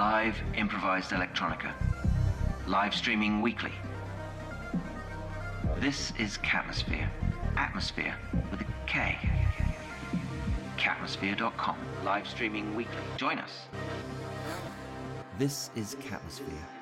Live improvised electronica. Live streaming weekly. This is Katmosphere. Atmosphere with a K. Katmosphere.com. Live streaming weekly. Join us. This is Katmosphere.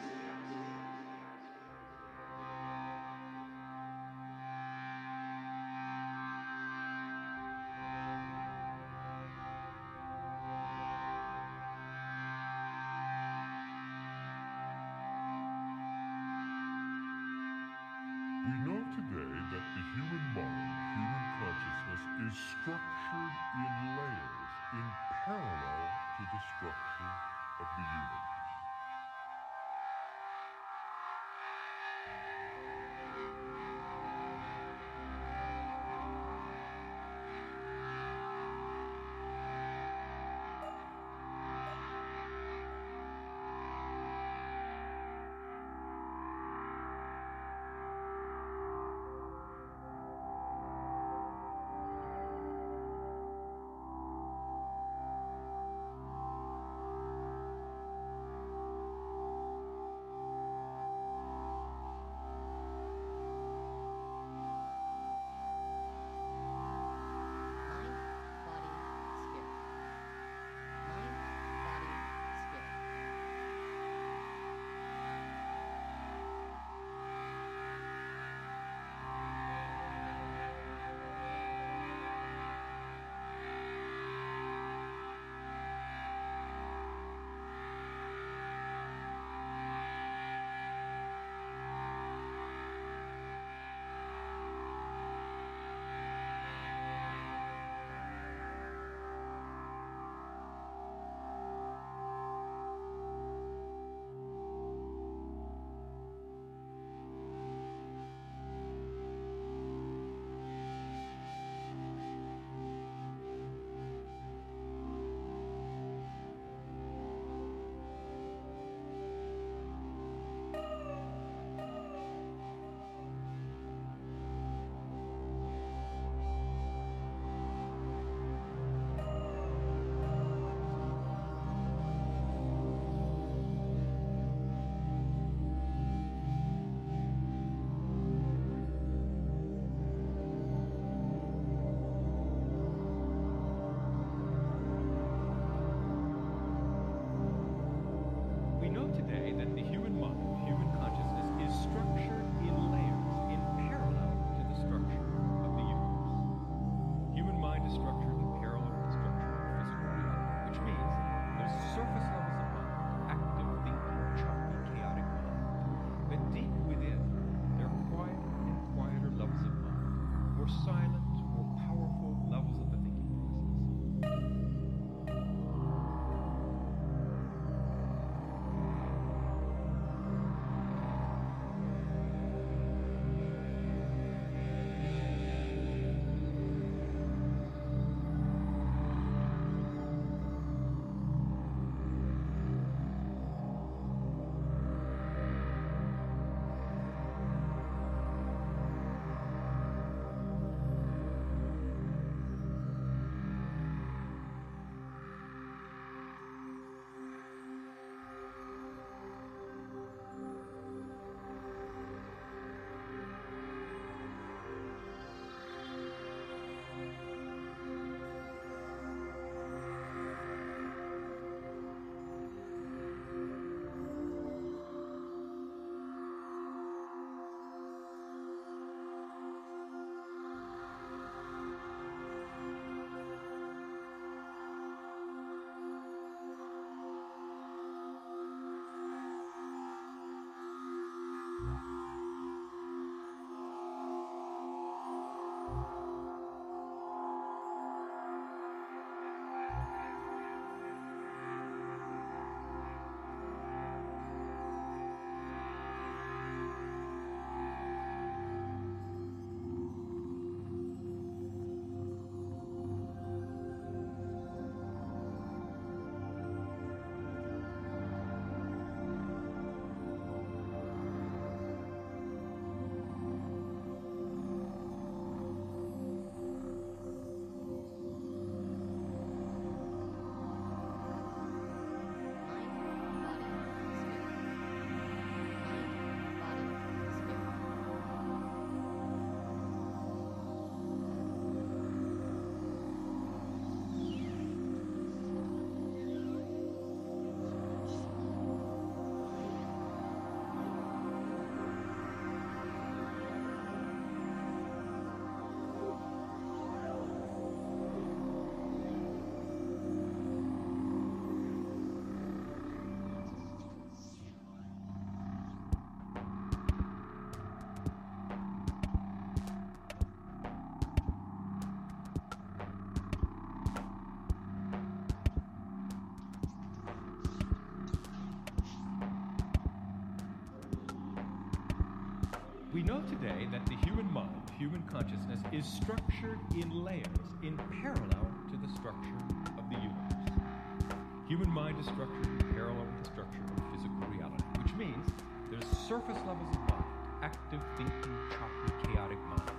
We know today that the human mind, human consciousness, is structured in layers in parallel to the structure of the universe. Human mind is structured in parallel with the structure of physical reality, which means there's surface levels of mind, active thinking, choppy, chaotic mind.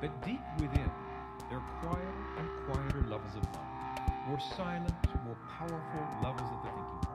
But deep within, there are quieter and quieter levels of mind, more silent, more powerful levels of the thinking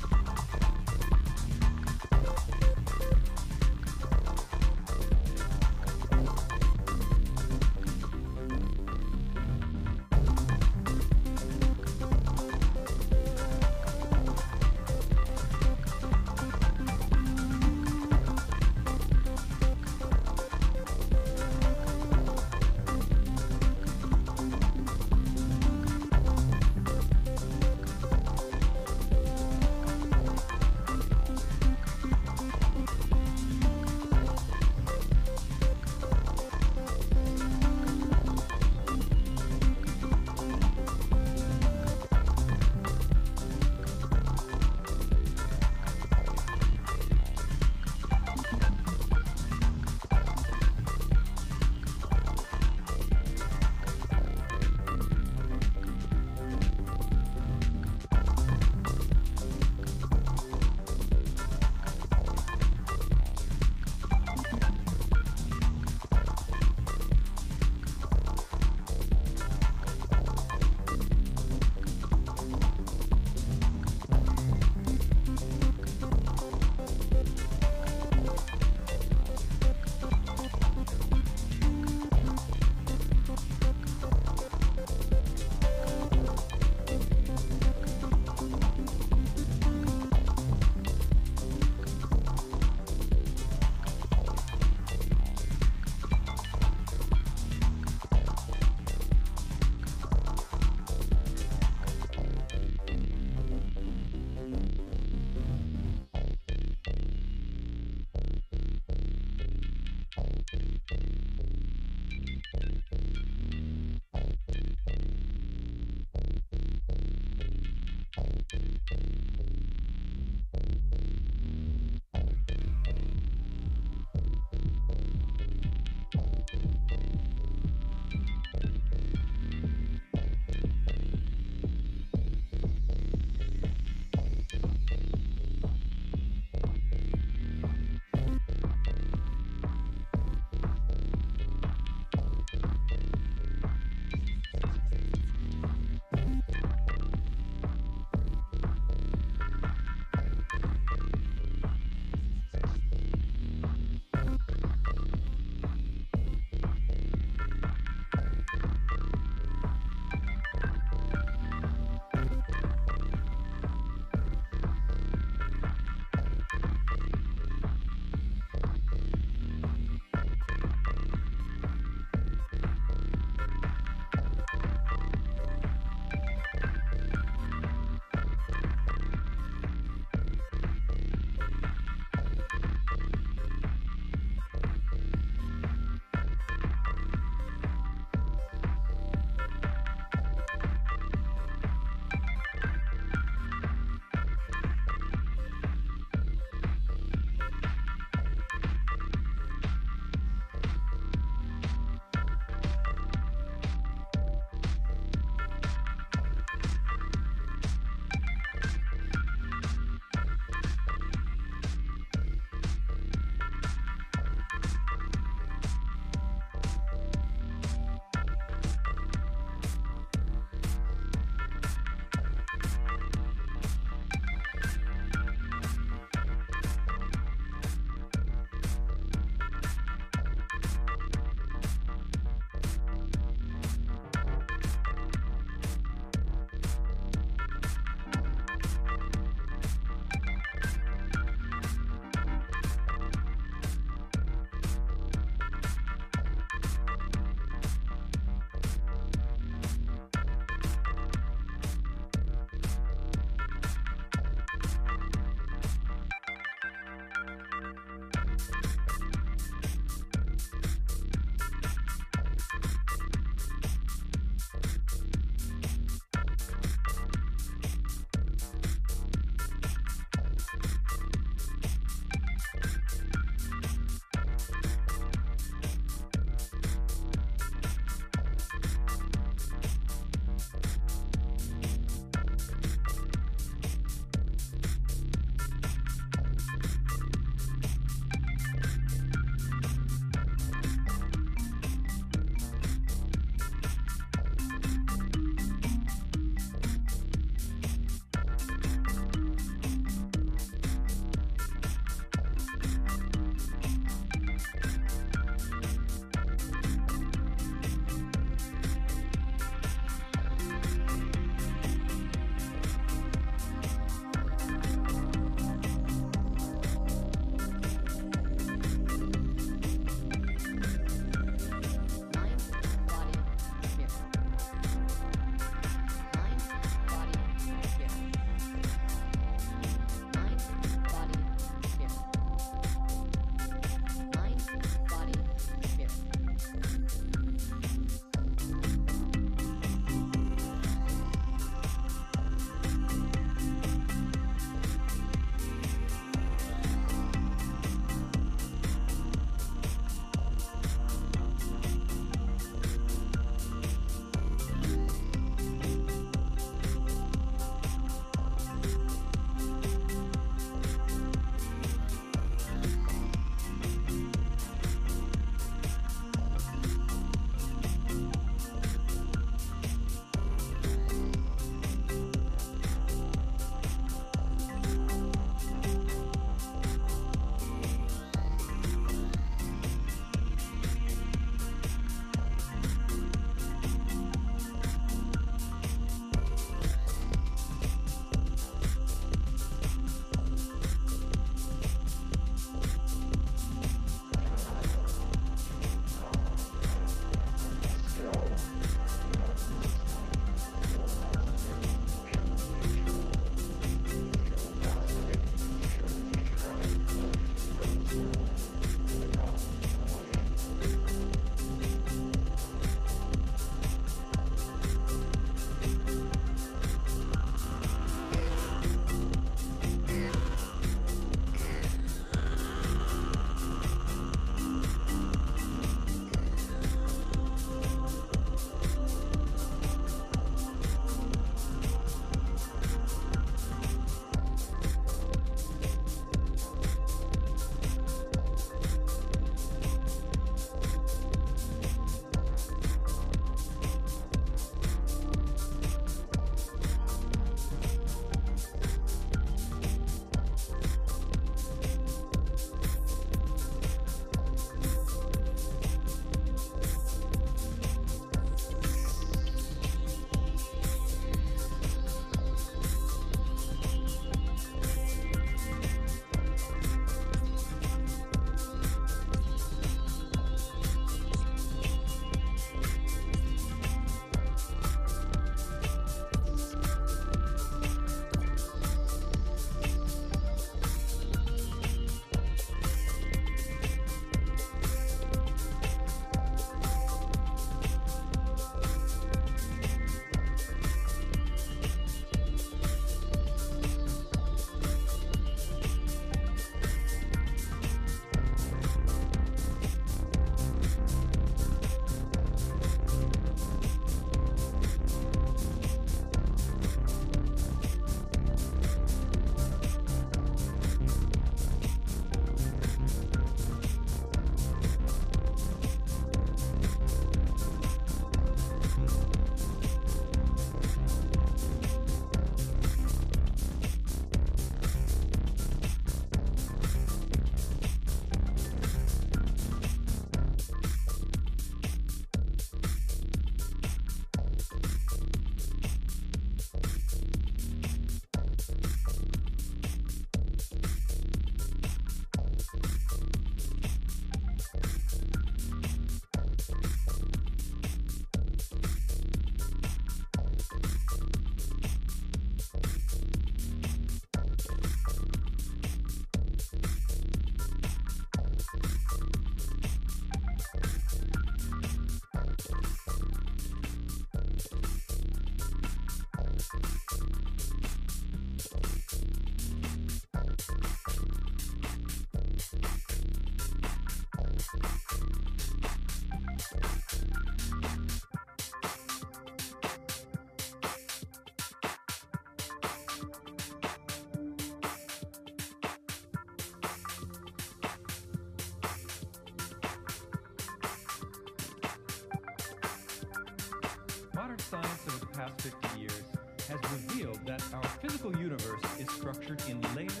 past 50 years has revealed that our physical universe is structured in layers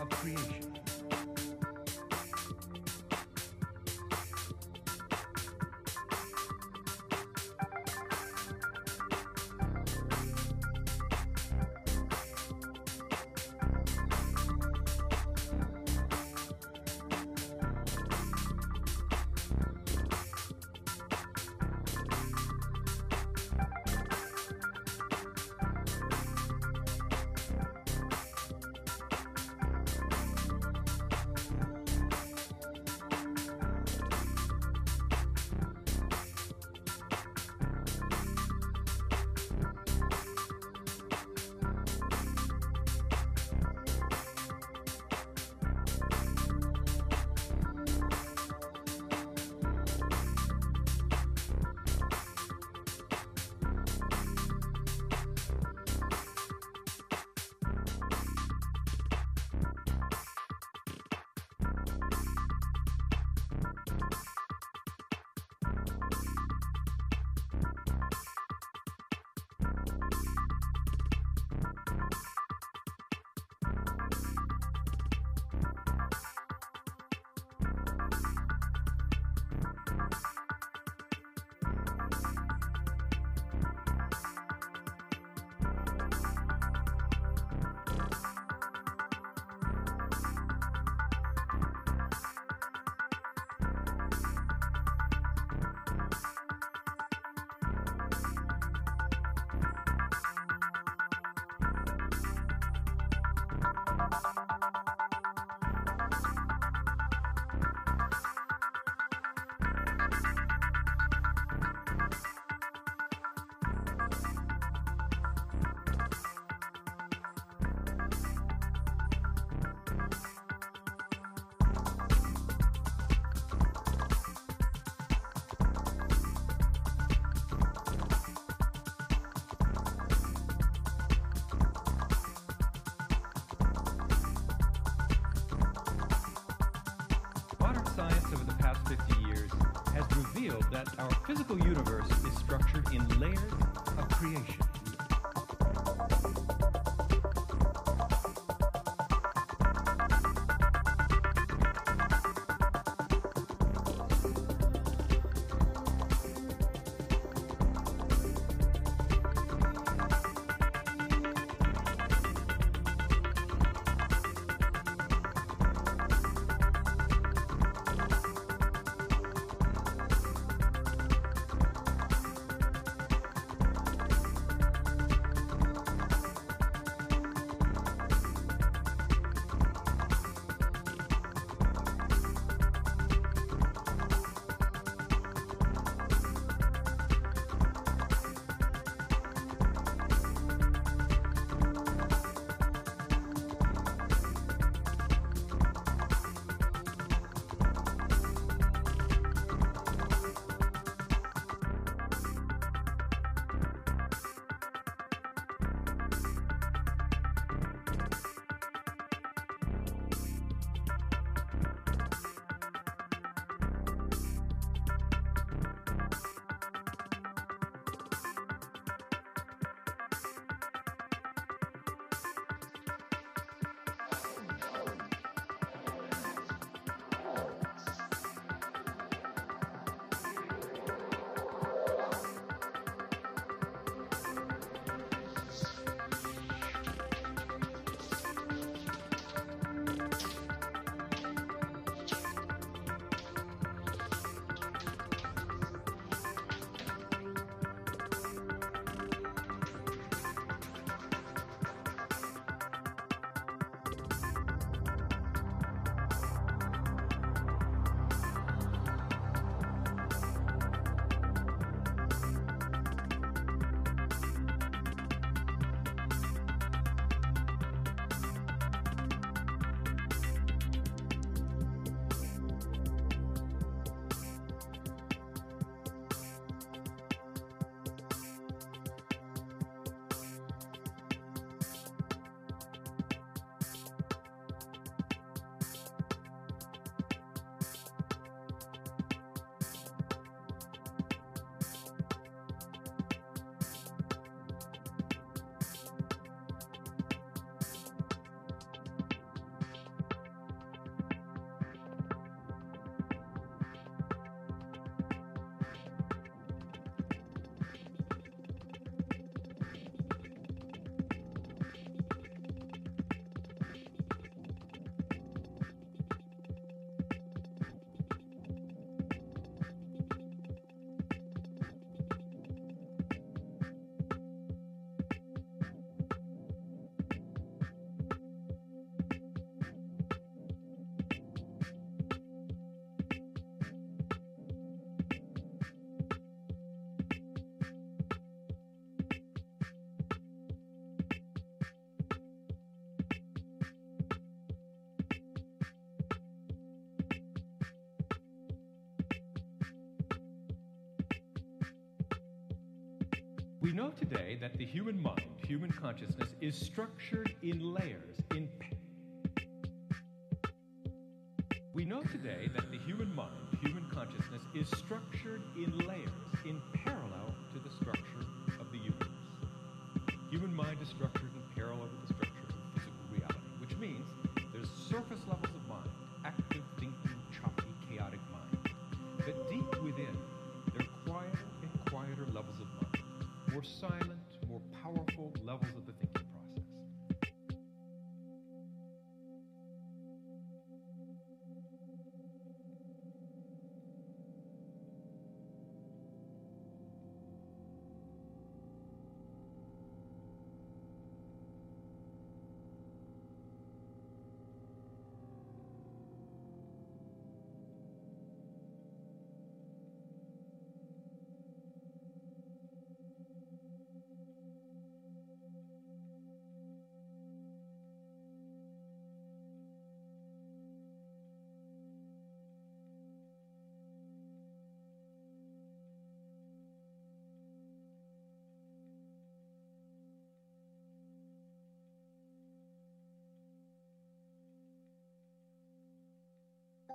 of creation. Revealed that our physical universe is structured in layers of creation. We know today that the human mind, human consciousness, is structured in layers, in we know today that the human mind, human consciousness, is structured in layers, in parallel to the structure of the universe. Human mind is structured in parallel with the structure of physical reality, which means there's surface levels of mind, active, thinking, choppy, chaotic mind. But deep within, there are quieter and quieter levels of more silent,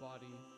Body.